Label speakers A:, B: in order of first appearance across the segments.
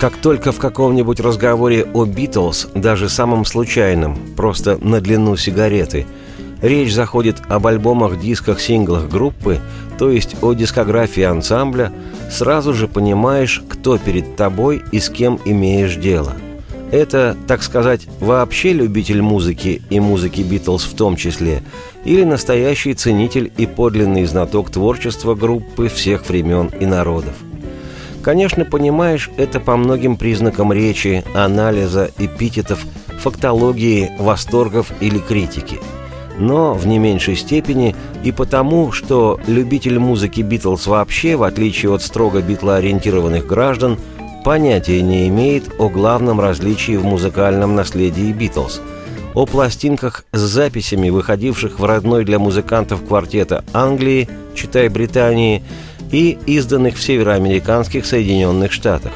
A: Как только в каком-нибудь разговоре о «Битлз», даже самом случайном, просто на длину сигареты, речь заходит об альбомах, дисках, синглах группы, то есть о дискографии ансамбля, сразу же понимаешь, кто перед тобой и с кем имеешь дело. Это, так сказать, вообще любитель музыки и музыки «Битлз» в том числе, или настоящий ценитель и подлинный знаток творчества группы всех времен и народов. Конечно, понимаешь это по многим признакам речи, анализа, эпитетов, фактологии, восторгов или критики. Но в не меньшей степени и потому, что любитель музыки Битлз вообще, в отличие от строго битлоориентированных граждан, понятия не имеет о главном различии в музыкальном наследии Битлз – о пластинках с записями, выходивших в родной для музыкантов квартета Англии, читай Британии, и изданных в североамериканских Соединенных Штатах.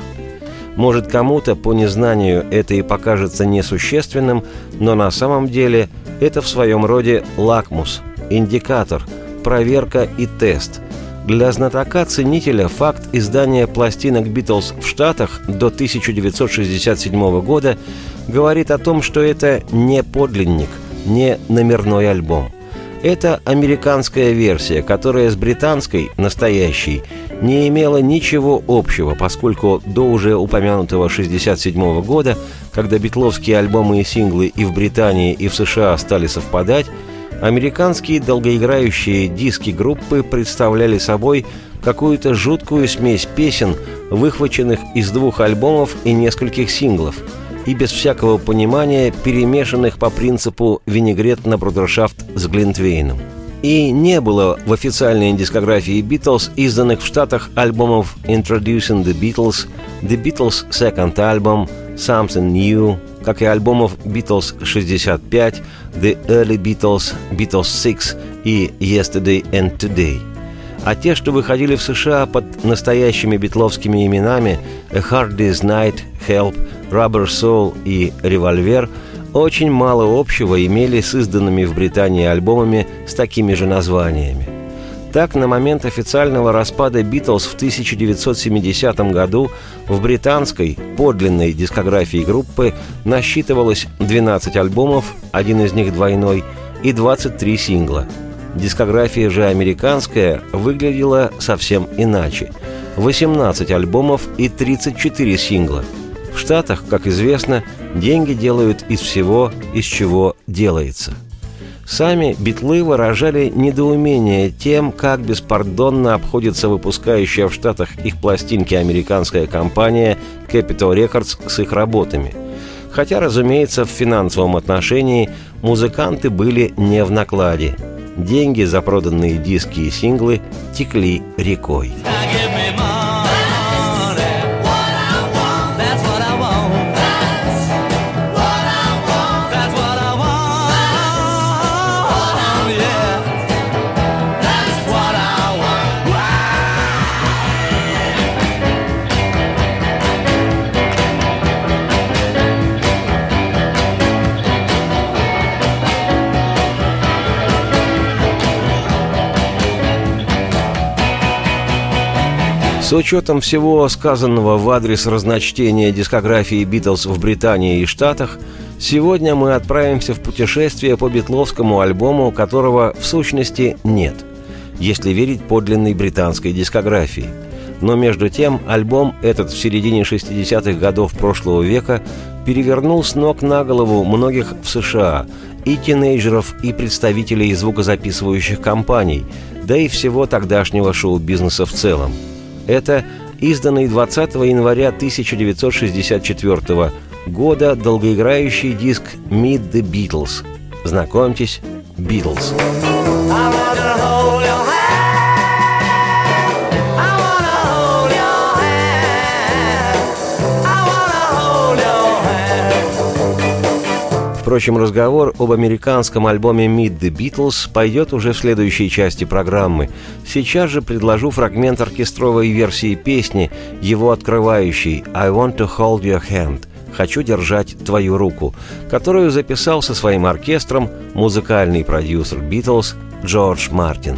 A: Может, кому-то по незнанию это и покажется несущественным, но на самом деле это в своем роде лакмус, индикатор, проверка и тест. Для знатока-ценителя факт издания пластинок «Битлз» в Штатах до 1967 года говорит о том, что это не подлинник, не номерной альбом – это американская версия, которая с британской, настоящей, не имела ничего общего, поскольку до уже упомянутого 1967 года, когда битловские альбомы и синглы и в Британии, и в США стали совпадать, американские долгоиграющие диски группы представляли собой какую-то жуткую смесь песен, выхваченных из двух альбомов и нескольких синглов – и без всякого понимания перемешанных по принципу винегрет на брудершафт с Глинтвейном. И не было в официальной дискографии Beatles изданных в Штатах альбомов Introducing the Beatles, The Beatles Second Album, Something New, как и альбомов Beatles 65, The Early Beatles, Beatles 6 и Yesterday and Today – а те, что выходили в США под настоящими битловскими именами A Hard Day's Night, Help, Rubber Soul и Revolver, очень мало общего имели с изданными в Британии альбомами с такими же названиями. Так, на момент официального распада «Битлз» в 1970 году в британской подлинной дискографии группы насчитывалось 12 альбомов, один из них двойной, и 23 сингла – Дискография же американская выглядела совсем иначе. 18 альбомов и 34 сингла. Штатах, как известно, деньги делают из всего, из чего делается. Сами битлы выражали недоумение тем, как беспардонно обходится выпускающая в Штатах их пластинки американская компания Capitol Records с их работами. Хотя, разумеется, в финансовом отношении музыканты были не в накладе – деньги за проданные диски и синглы текли рекой. С учетом всего сказанного в адрес разночтения дискографии «Битлз» в Британии и Штатах, сегодня мы отправимся в путешествие по битловскому альбому, которого в сущности нет, если верить подлинной британской дискографии. Но между тем альбом этот в середине 60-х годов прошлого века перевернул с ног на голову многих в США, и тинейджеров, и представителей звукозаписывающих компаний, да и всего тогдашнего шоу-бизнеса в целом – это изданный 20 января 1964 года долгоиграющий диск «Meet the Beatles». Знакомьтесь, «Beatles». Впрочем, разговор об американском альбоме Meet the Beatles пойдет уже в следующей части программы. Сейчас же предложу фрагмент оркестровой версии песни, его открывающей «I want to hold your hand» «Хочу держать твою руку», которую записал со своим оркестром музыкальный продюсер «Битлз» Джордж Мартин.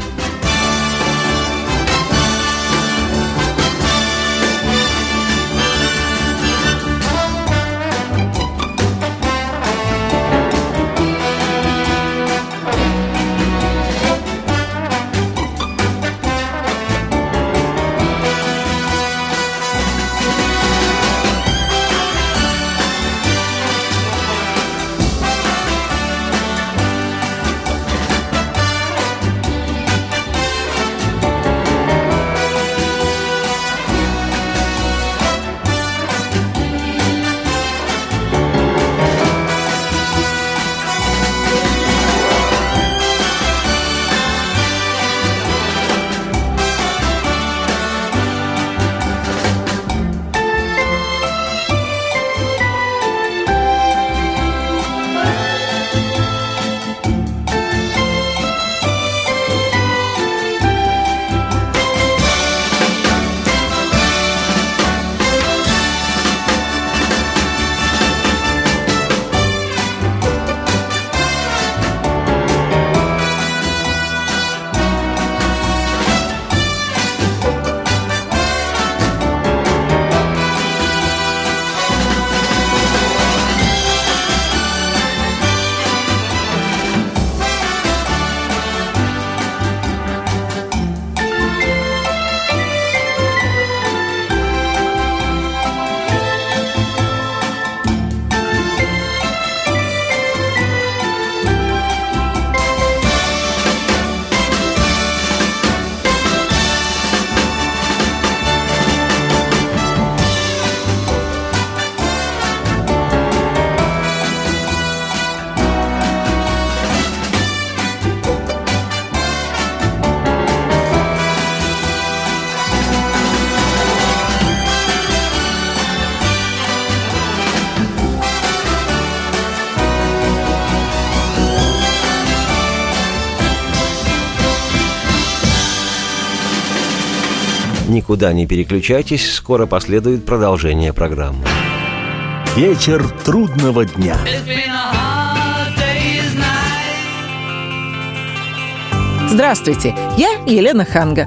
A: Никуда не переключайтесь, скоро последует продолжение программы.
B: Вечер трудного дня.
C: Здравствуйте, я Елена Ханга.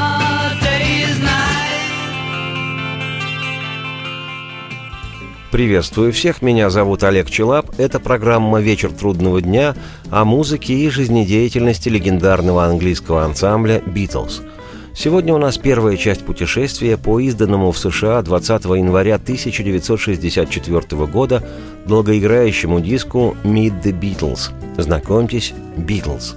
A: Приветствую всех, меня зовут Олег Челап. Это программа «Вечер трудного дня» о музыке и жизнедеятельности легендарного английского ансамбля «Битлз». Сегодня у нас первая часть путешествия по изданному в США 20 января 1964 года долгоиграющему диску «Meet the Beatles». Знакомьтесь, «Beatles».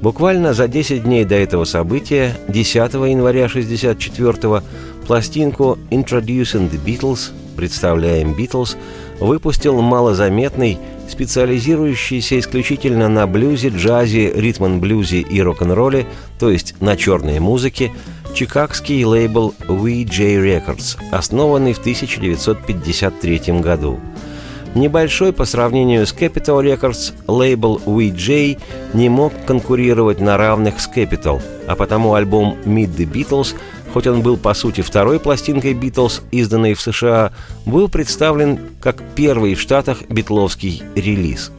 A: Буквально за 10 дней до этого события, 10 января 1964 пластинку «Introducing the Beatles» «Представляем Битлз» выпустил малозаметный, специализирующийся исключительно на блюзе, джазе, ритм-блюзе и рок-н-ролле, то есть на черной музыке, чикагский лейбл VJ Records, основанный в 1953 году. Небольшой по сравнению с Capital Records, лейбл VJ не мог конкурировать на равных с Capital, а потому альбом Meet the Beatles – хоть он был по сути второй пластинкой «Битлз», изданной в США, был представлен как первый в Штатах битловский релиз.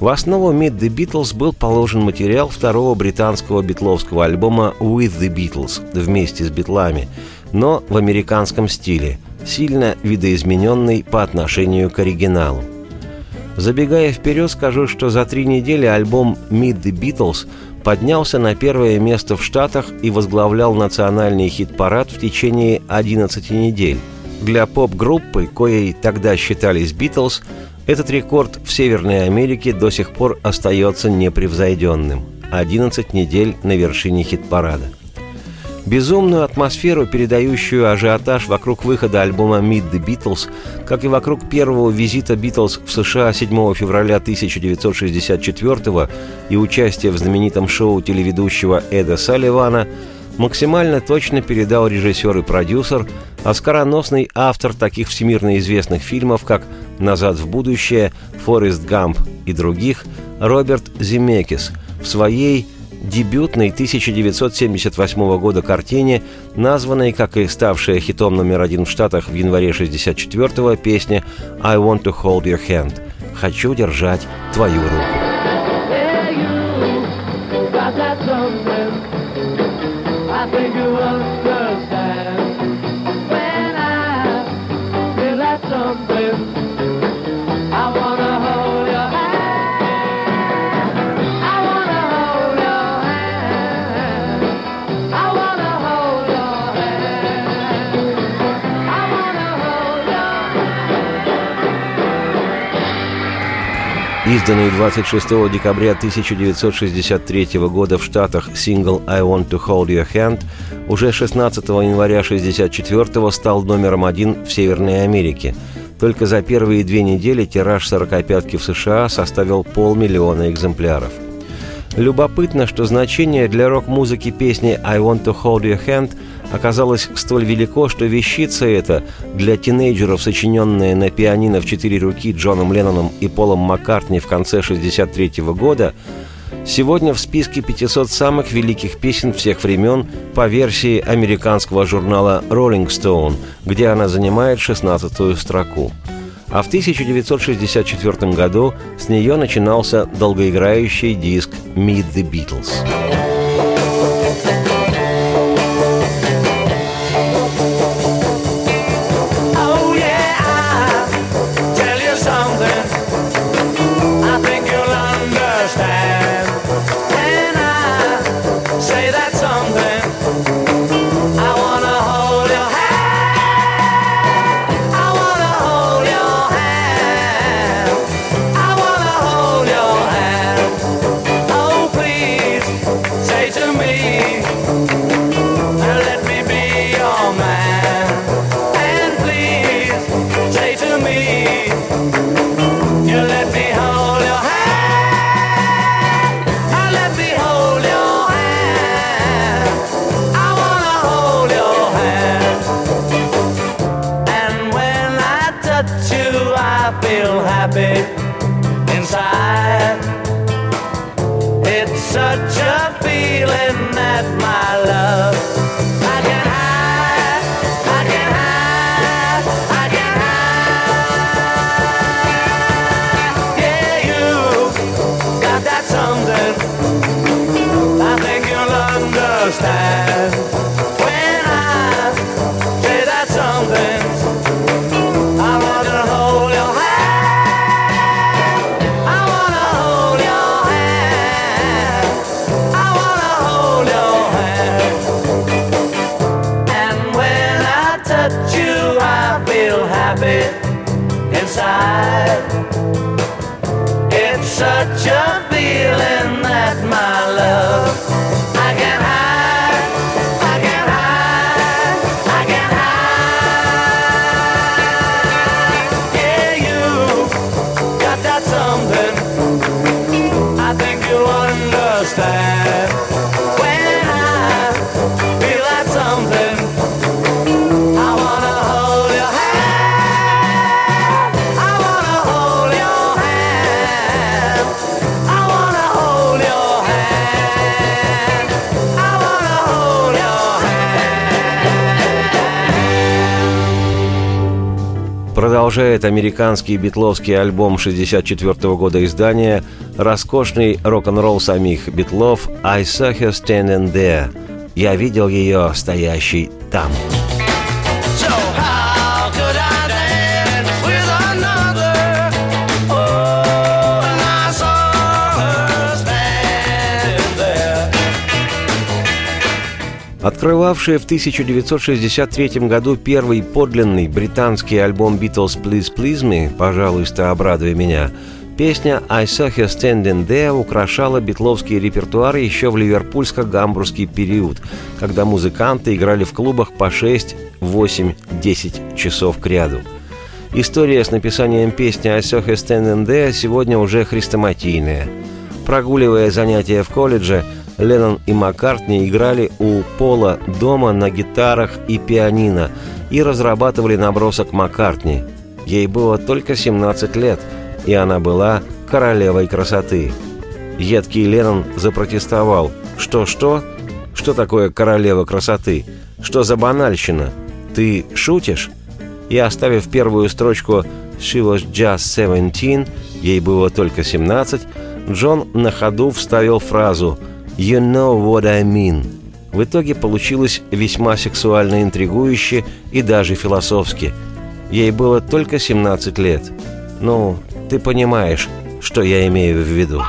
A: В основу «Meet the Beatles» был положен материал второго британского битловского альбома «With the Beatles» вместе с битлами, но в американском стиле, сильно видоизмененный по отношению к оригиналу. Забегая вперед, скажу, что за три недели альбом «Meet the Beatles» поднялся на первое место в Штатах и возглавлял национальный хит-парад в течение 11 недель. Для поп-группы, коей тогда считались «Битлз», этот рекорд в Северной Америке до сих пор остается непревзойденным. 11 недель на вершине хит-парада. Безумную атмосферу, передающую ажиотаж вокруг выхода альбома «Meet the Beatles», как и вокруг первого визита «Битлз» в США 7 февраля 1964 и участия в знаменитом шоу телеведущего Эда Салливана, максимально точно передал режиссер и продюсер, оскароносный автор таких всемирно известных фильмов, как «Назад в будущее», «Форест Гамп» и других, Роберт Земекис в своей дебютной 1978 года картине, названной, как и ставшая хитом номер один в Штатах в январе 64-го, песня «I want to hold your hand» – «Хочу держать твою руку». Изданный 26 декабря 1963 года в Штатах сингл «I Want to Hold Your Hand» уже 16 января 1964 стал номером один в Северной Америке. Только за первые две недели тираж «сорокопятки» в США составил полмиллиона экземпляров. Любопытно, что значение для рок-музыки песни «I Want to Hold Your Hand» оказалось столь велико, что вещица эта, для тинейджеров, сочиненная на пианино в четыре руки Джоном Ленноном и Полом Маккартни в конце 1963 года, сегодня в списке 500 самых великих песен всех времен по версии американского журнала Rolling Stone, где она занимает 16-ю строку. А в 1964 году с нее начинался долгоиграющий диск «Meet the Beatles». Продолжает американский битловский альбом 64 года издания роскошный рок-н-ролл самих битлов «I saw her standing there» «Я видел ее стоящей там». Открывавший в 1963 году первый подлинный британский альбом «Beatles Please Please Me» «Пожалуйста, обрадуй меня»,
B: Песня «I saw her standing there» украшала битловский репертуар еще в ливерпульско-гамбургский период, когда музыканты играли в клубах по 6, 8, 10 часов к ряду. История с написанием песни «I saw her standing there» сегодня уже хрестоматийная. Прогуливая занятия в колледже, Леннон и Маккартни играли у Пола дома на гитарах и пианино и разрабатывали набросок Маккартни. Ей было только 17 лет, и она была королевой красоты. Едкий Леннон запротестовал. «Что-что? Что такое королева красоты? Что за банальщина? Ты шутишь?» И оставив первую строчку «She was just 17», ей было только 17, Джон на ходу вставил фразу – «You know what I mean». В итоге получилось весьма сексуально интригующе и даже философски. Ей было только 17 лет. Ну, ты понимаешь, что я имею в виду.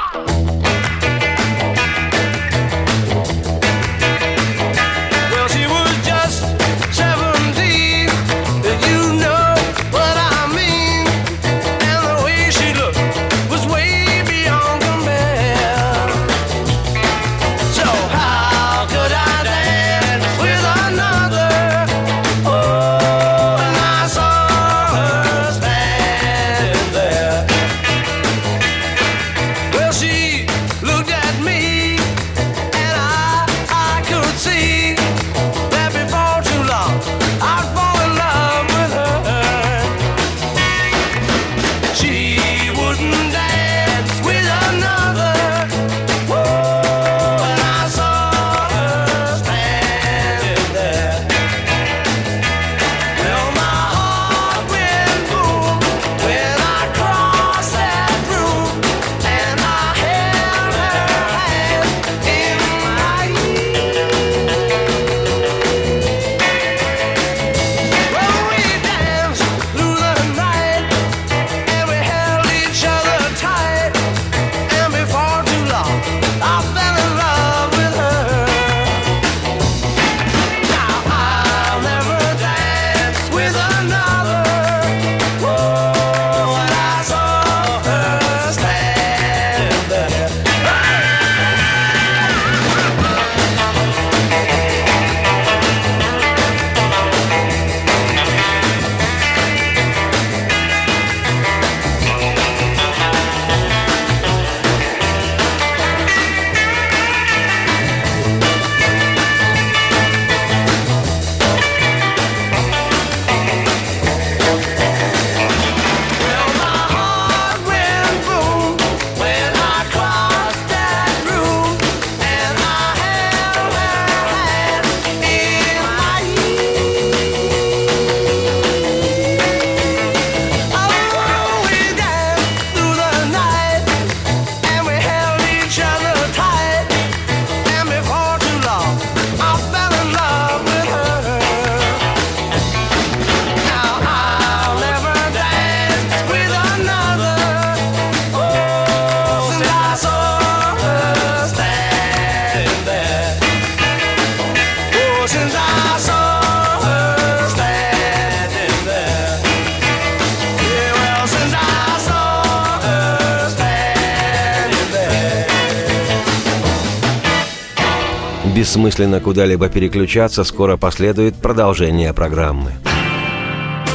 B: Бессмысленно куда-либо переключаться, скоро последует продолжение программы.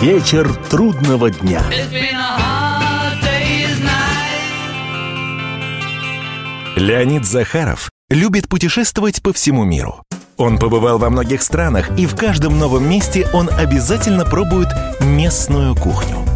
D: Вечер трудного дня.
E: Леонид Захаров любит путешествовать по всему миру. Он побывал во многих странах, и в каждом новом месте он обязательно пробует местную кухню.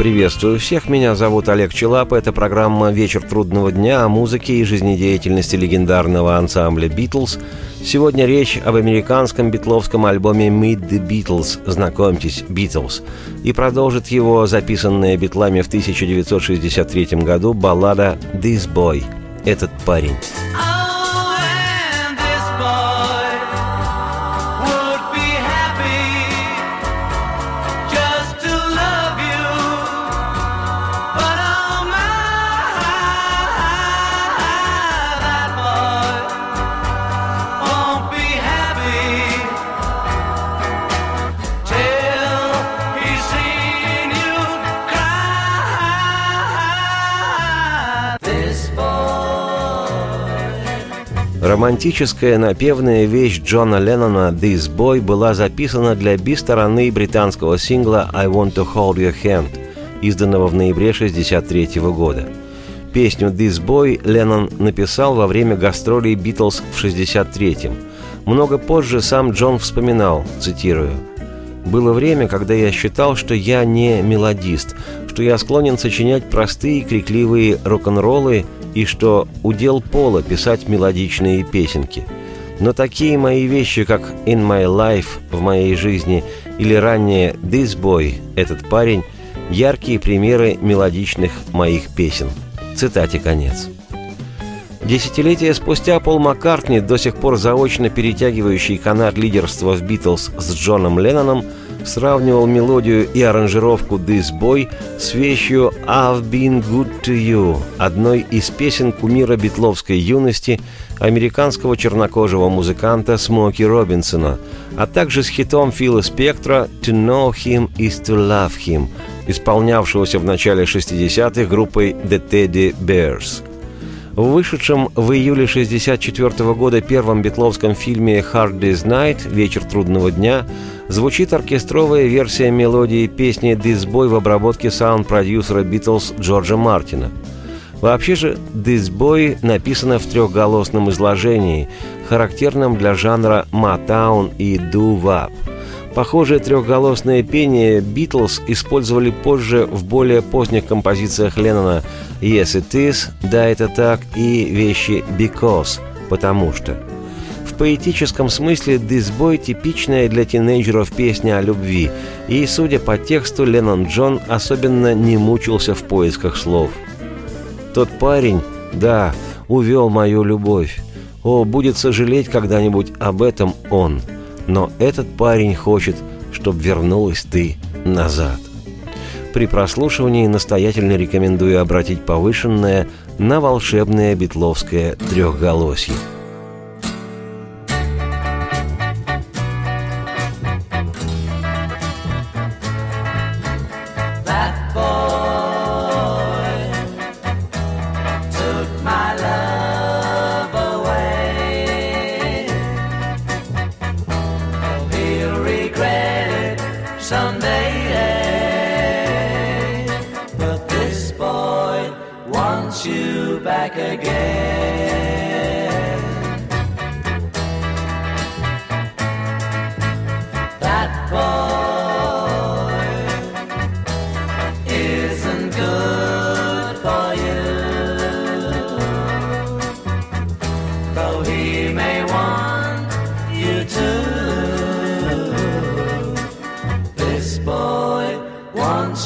B: Приветствую всех, меня зовут Олег Челап, это программа «Вечер трудного дня» о музыке и жизнедеятельности легендарного ансамбля «Битлз».
A: Сегодня речь об американском битловском альбоме «Meet the Beatles» «Знакомьтесь, Beatles» и продолжит его записанная битлами в 1963 году баллада «This Boy» – «Этот парень». Романтическая напевная вещь Джона Леннона «This Boy» была записана для би-стороны британского сингла «I Want to Hold Your Hand», изданного в ноябре 1963 года. Песню «This Boy» Леннон написал во время гастролей «Битлз» в 1963-м. Много позже сам Джон вспоминал, цитирую, «Было время, когда я считал, что я не мелодист, что я склонен сочинять простые крикливые рок-н-роллы – и что удел Пола писать мелодичные песенки. Но такие мои вещи, как «In My Life» в моей жизни или ранее «This Boy» — этот парень — яркие примеры мелодичных моих песен. Цитате конец. Десятилетия спустя Пол Маккартни, до сих пор заочно перетягивающий канат лидерства в «Битлз» с Джоном Ленноном, сравнивал мелодию и аранжировку «This Boy» с вещью «I've been good to you», одной из песен кумира битловской юности американского чернокожего музыканта Смоки Робинсона, а также с хитом Фила Спектра «To know him is to love him», исполнявшегося в начале 60-х группой The Teddy Bears – в вышедшем в июле 1964 года первом битловском фильме «Hard Day's Night» «Вечер трудного дня» звучит оркестровая версия мелодии песни «This Boy» в обработке саунд-продюсера «Битлз» Джорджа Мартина. Вообще же «This Boy» написано в трехголосном изложении, характерном для жанра «Motown» и «Do-Wop». Похожее трехголосное пение «Битлз» использовали позже в более поздних композициях Леннона «Yes, it is», «Да, это так» и вещи «Because», «Потому что». В поэтическом смысле «This Boy» типичная для тинейджеров песня о любви, и, судя по тексту, Леннон Джон особенно не мучился в поисках слов. «Тот парень, да, увел мою любовь. О, будет сожалеть когда-нибудь об этом он. Но этот парень хочет, чтобы вернулась ты назад». При прослушивании настоятельно рекомендую обратить повышенное на волшебное битловское трехголосье.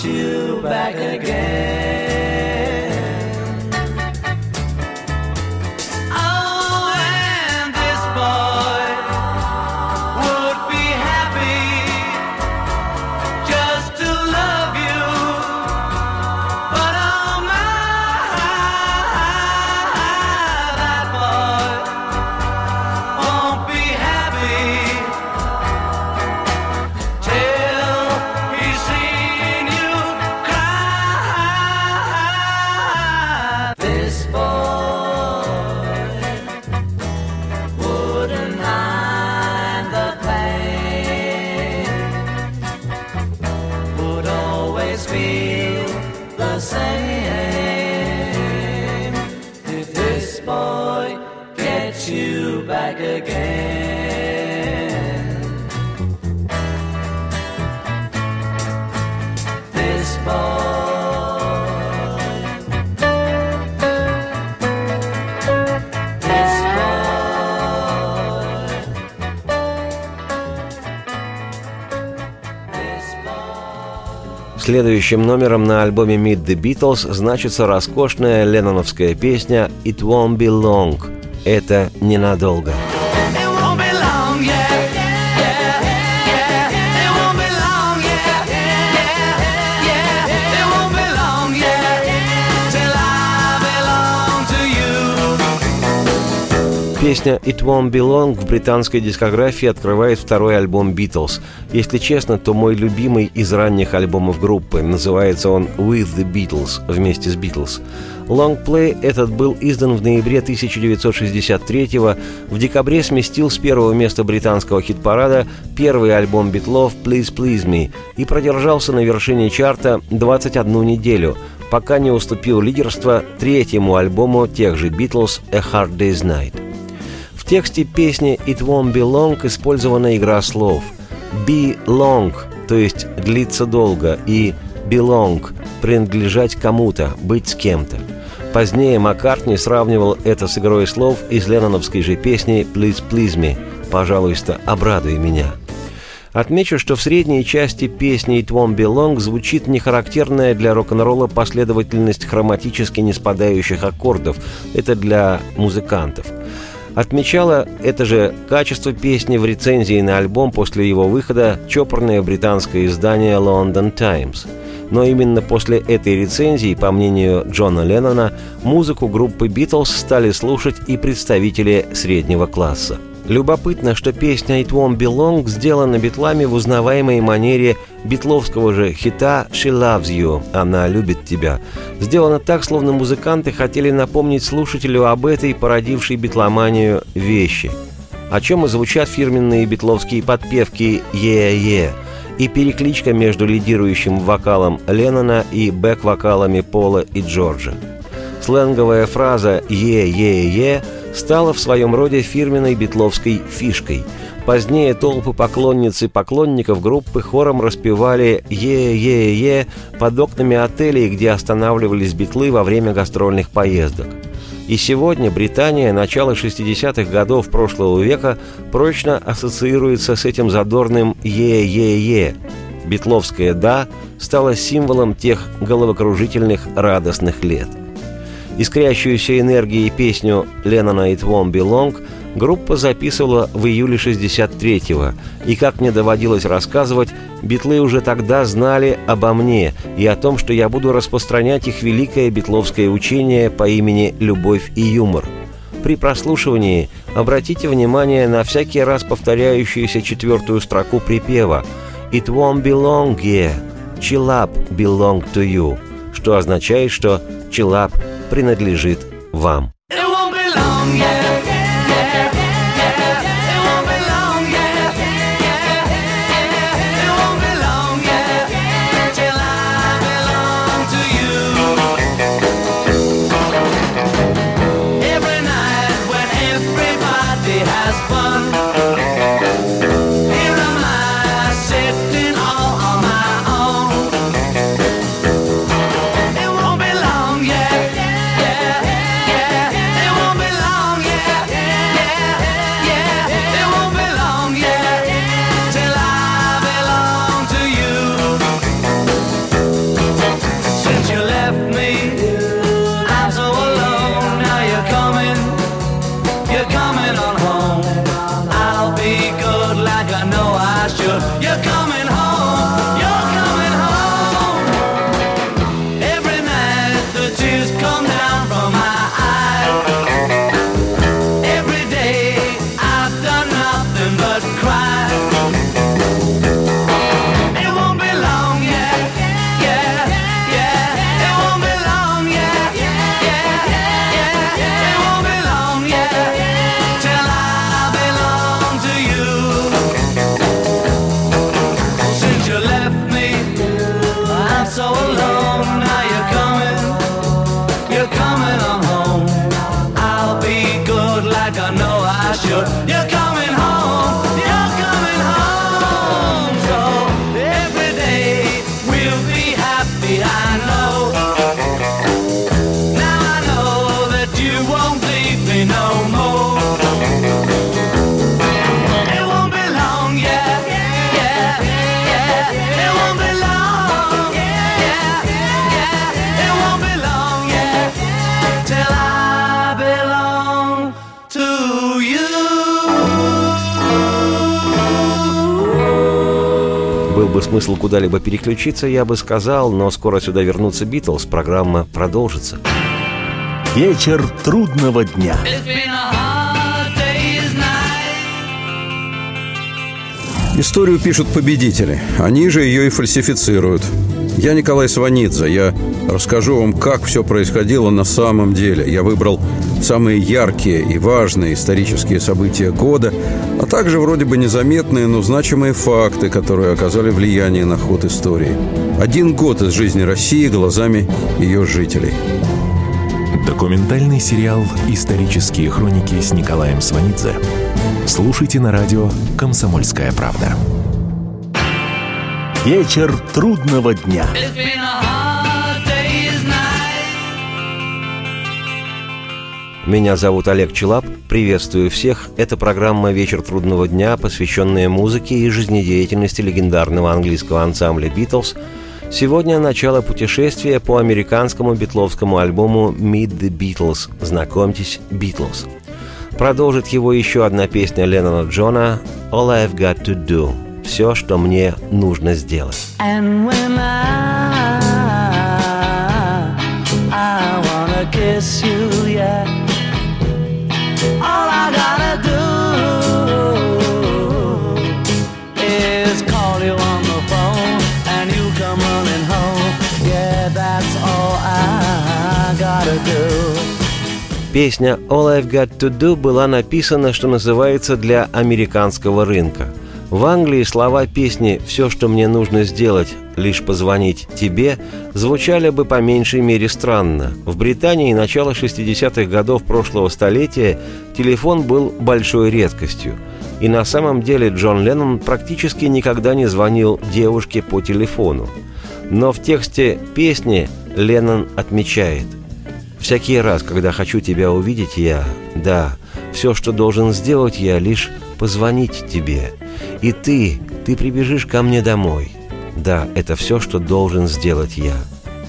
A: you back again. Следующим номером на альбоме Meet the Beatles значится роскошная ленноновская песня «It won't be long» — «Это ненадолго». Песня «It Won't Be Long» в британской дискографии открывает второй альбом «Битлз». Если честно, то мой любимый из ранних альбомов группы. Называется он «With the Beatles» вместе с «Битлз». Лонгплей этот был издан в ноябре 1963 -го. В декабре сместил с первого места британского хит-парада первый альбом Битлов «Please Please Me» и продержался на вершине чарта 21 неделю, пока не уступил лидерство третьему альбому тех же «Битлз» «A Hard Day's Night». В тексте песни «It Won't Be Long» использована игра слов «be long», то есть «длиться долго», и «belong» – «принадлежать кому-то», «быть с кем-то». Позднее Маккартни сравнивал это с игрой слов из ленноновской же песни «Please Please Me» – «Пожалуйста, обрадуй меня». Отмечу, что в средней части песни «It Won't Be Long» звучит нехарактерная для рок-н-ролла последовательность хроматически не спадающих аккордов. Это для музыкантов – Отмечала это же качество песни в рецензии на альбом после его выхода чопорное британское издание London Times. Но именно после этой рецензии, по мнению Джона Леннона, музыку группы Beatles стали слушать и представители среднего класса – Любопытно, что песня «It Won't Be Long» сделана битлами в узнаваемой манере битловского же хита «She Loves You» – «Она любит тебя». Сделано так, словно музыканты хотели напомнить слушателю об этой, породившей битломанию, вещи. О чем и звучат фирменные битловские подпевки «Yeah-yeah» и перекличка между лидирующим вокалом Леннона и бэк-вокалами Пола и Джорджа. Сленговая фраза «Е-е-е» стала в своем роде фирменной битловской фишкой. Позднее толпы поклонниц и поклонников группы хором распевали «Е-е-е» под окнами отелей, где останавливались битлы во время гастрольных поездок. И сегодня Британия начала 60-х годов прошлого века прочно ассоциируется с этим задорным «Е-е-е». Битловское «да» стало символом тех головокружительных радостных лет – Искрящуюся энергией песню «Леннона It Won't Be Long» группа записывала в июле 63-го, и, как мне доводилось рассказывать, битлы уже тогда знали обо мне и о том, что я буду распространять их великое битловское учение по имени «Любовь и юмор». При прослушивании обратите внимание на всякий раз повторяющуюся четвертую строку припева «It won't belong here, chill up belong to you», что означает, что up принадлежит вам. бы смысл куда-либо переключиться, я бы сказал, но скоро сюда вернутся Битлз, программа продолжится.
B: Вечер трудного дня.
F: Историю пишут победители. Они же ее и фальсифицируют. Я Николай Сванидзе. Я расскажу вам, как все происходило на самом деле. Я выбрал самые яркие и важные исторические события года, а также вроде бы незаметные, но значимые факты, которые оказали влияние на ход истории. Один год из жизни России глазами ее жителей.
E: Документальный сериал «Исторические хроники» с Николаем Сванидзе. Слушайте на радио «Комсомольская правда».
B: Вечер трудного дня.
A: Меня зовут Олег Челап. Приветствую всех. Это программа «Вечер трудного дня», посвященная музыке и жизнедеятельности легендарного английского ансамбля «Битлз». Сегодня начало путешествия по американскому битловскому альбому «Meet the Beatles». Знакомьтесь, «Битлз». Продолжит его еще одна песня Леннона Джона «All I've Got to Do» – «Все, что мне нужно сделать».
D: And when I, I wanna kiss you, yeah.
A: Песня «All I've Got to Do» была написана, что называется, для американского рынка. В Англии слова песни «Все, что мне нужно сделать, лишь позвонить тебе» звучали бы по меньшей мере странно. В Британии начало 60-х годов прошлого столетия телефон был большой редкостью. И на самом деле Джон Леннон практически никогда не звонил девушке по телефону. Но в тексте песни Леннон отмечает – Всякий раз, когда хочу тебя увидеть, я, да, все, что должен сделать я, лишь позвонить тебе. И ты, ты прибежишь ко мне домой. Да, это все, что должен сделать я.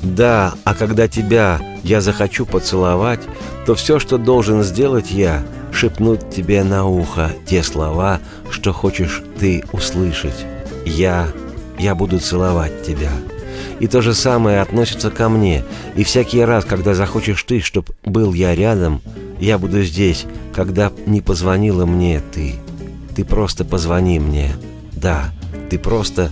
A: Да, а когда тебя я захочу поцеловать, то все, что должен сделать я, шепнуть тебе на ухо те слова, что хочешь ты услышать. Я, я буду целовать тебя. И то же самое относится ко мне. И всякий раз, когда захочешь ты, чтоб был я рядом, я буду здесь, когда не позвонила мне ты. Ты просто позвони мне. Да, ты просто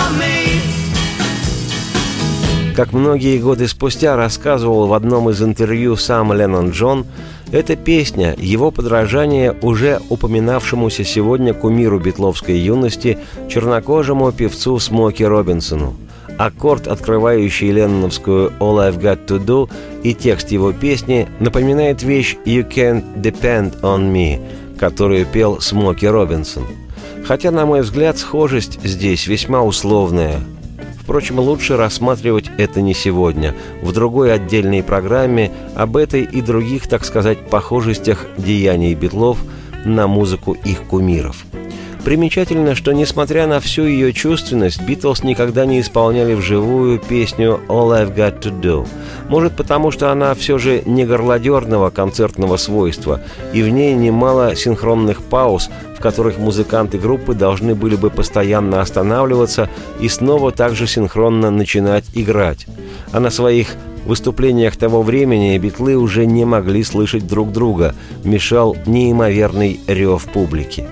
A: Как многие годы спустя рассказывал в одном из интервью сам Леннон Джон, эта песня – его подражание уже упоминавшемуся сегодня кумиру битловской юности чернокожему певцу Смоки Робинсону. Аккорд, открывающий ленноновскую «All I've Got To Do» и текст его песни напоминает вещь «You Can't Depend On Me», которую пел Смоки Робинсон. Хотя, на мой взгляд, схожесть здесь весьма условная – Впрочем, лучше рассматривать это не сегодня. В другой отдельной программе об этой и других, так сказать, похожестях деяний битлов на музыку их кумиров. Примечательно, что несмотря на всю ее чувственность, Битлз никогда не исполняли вживую песню «All I've Got to Do». Может, потому что она все же не горлодерного концертного свойства, и в ней немало синхронных пауз, в которых музыканты группы должны были бы постоянно останавливаться и снова также синхронно начинать играть. А на своих выступлениях того времени битлы уже не могли слышать друг друга, мешал неимоверный рев публики.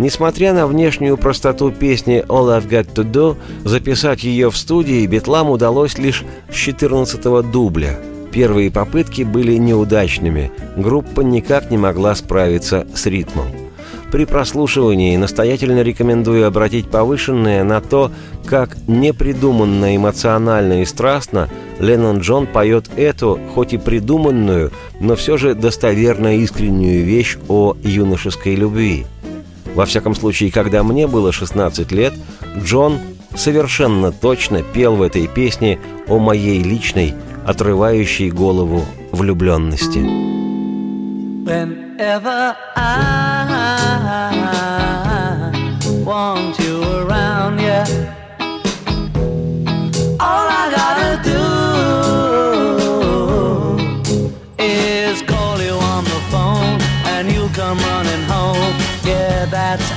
A: Несмотря на внешнюю простоту песни «All I've Got To Do», записать ее в студии битлам удалось лишь с 14-го дубля. Первые попытки были неудачными, группа никак не могла справиться с ритмом. При прослушивании настоятельно рекомендую обратить повышенное на то, как непридуманно эмоционально и страстно Леннон Джон поет эту, хоть и придуманную, но все же достоверно искреннюю вещь о юношеской любви – во всяком случае, когда мне было 16 лет, Джон совершенно точно пел в этой песне о моей личной, отрывающей голову влюбленности.
D: Whenever I want you around. All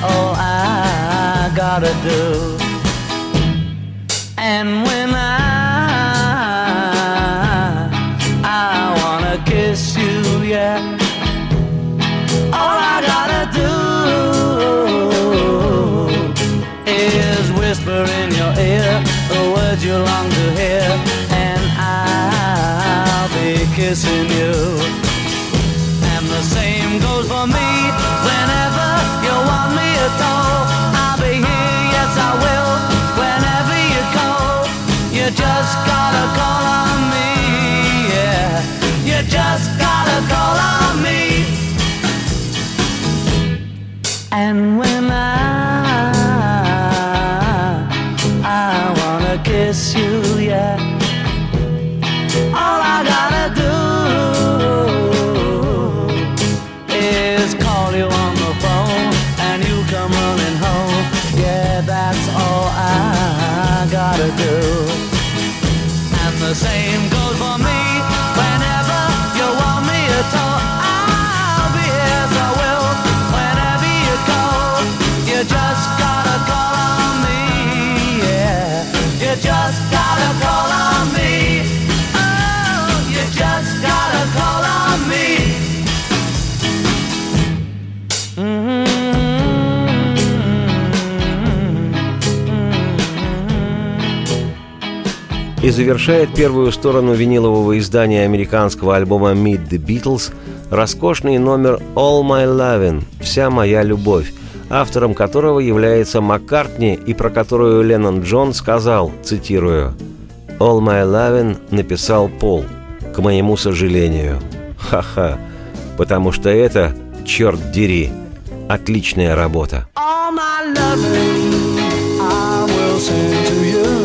D: all I gotta do. And when I I wanna kiss you, yeah. All I gotta do is whisper in your ear the words you long to hear, and I'll be kissing.
A: И завершает первую сторону винилового издания американского альбома Meet the Beatles роскошный номер All My Lovin' – «Вся моя любовь», автором которого является Маккартни и про которую Леннон Джон сказал, цитирую, «All My Lovin' написал Пол, к моему сожалению. Ха-ха, потому что это, черт дери, отличная работа».
D: All my loving I will send to you.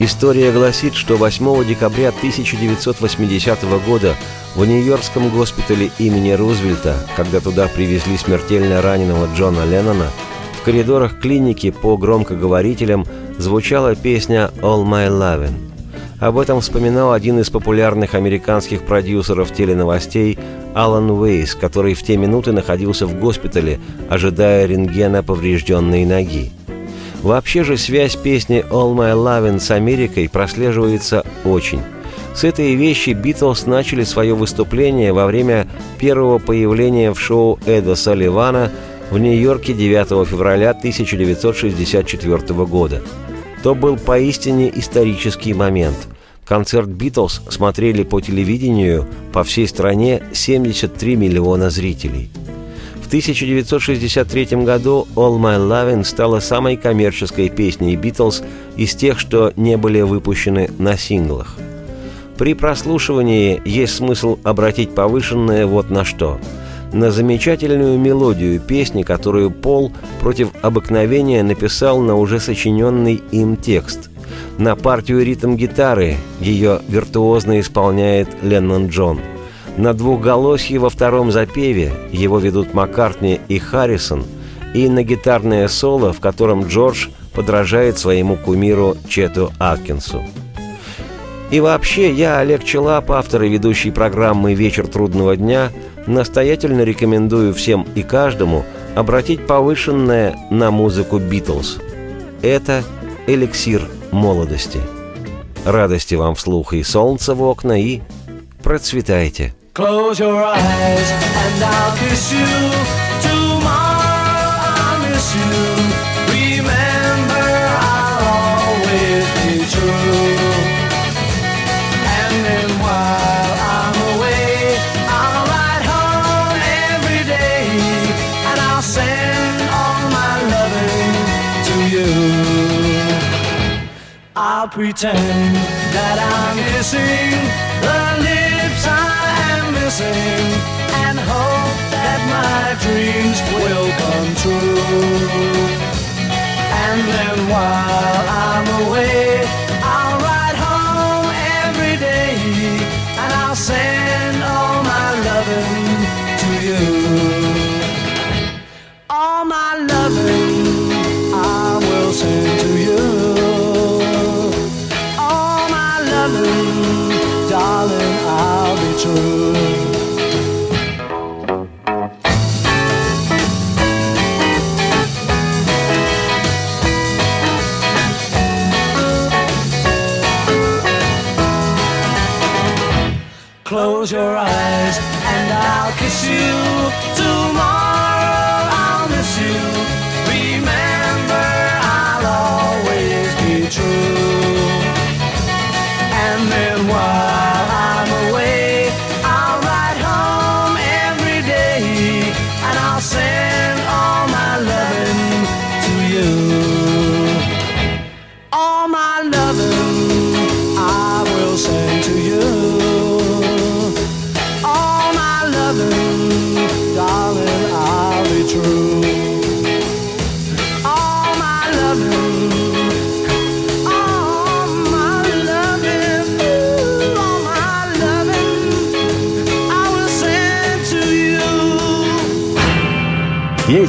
A: История гласит, что 8 декабря 1980 года в Нью-Йоркском госпитале имени Рузвельта, когда туда привезли смертельно раненого Джона Леннона, в коридорах клиники по громкоговорителям звучала песня «All My Lovin'». Об этом вспоминал один из популярных американских продюсеров теленовостей Алан Уэйс, который в те минуты находился в госпитале, ожидая рентгена поврежденной ноги. Вообще же связь песни «All My Lovin' с Америкой прослеживается очень. С этой вещи Битлз начали свое выступление во время первого появления в шоу Эда Салливана в Нью-Йорке 9 февраля 1964 года. То был поистине исторический момент. Концерт «Битлз» смотрели по телевидению по всей стране 73 миллиона зрителей. В 1963 году «All My Lovin'» стала самой коммерческой песней «Битлз» из тех, что не были выпущены на синглах. При прослушивании есть смысл обратить повышенное вот на что – на замечательную мелодию песни, которую Пол против обыкновения написал на уже сочиненный им текст. На партию ритм-гитары ее виртуозно исполняет Леннон Джон. На двухголосье во втором запеве его ведут Маккартни и Харрисон, и на гитарное соло, в котором Джордж подражает своему кумиру Чету Аткинсу. И вообще, я, Олег Челап, автор и ведущий программы «Вечер трудного дня», настоятельно рекомендую всем и каждому обратить повышенное на музыку «Битлз». Это эликсир молодости. Радости вам вслух и солнца в окна, и процветайте!
D: Close your eyes and I'll kiss you. Tomorrow I'll miss you. Remember, I'll always be true. And then while I'm away, I'll ride home every day. And I'll send all my loving to you. I'll pretend that I'm kissing while I'm away,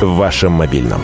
E: В вашем мобильном.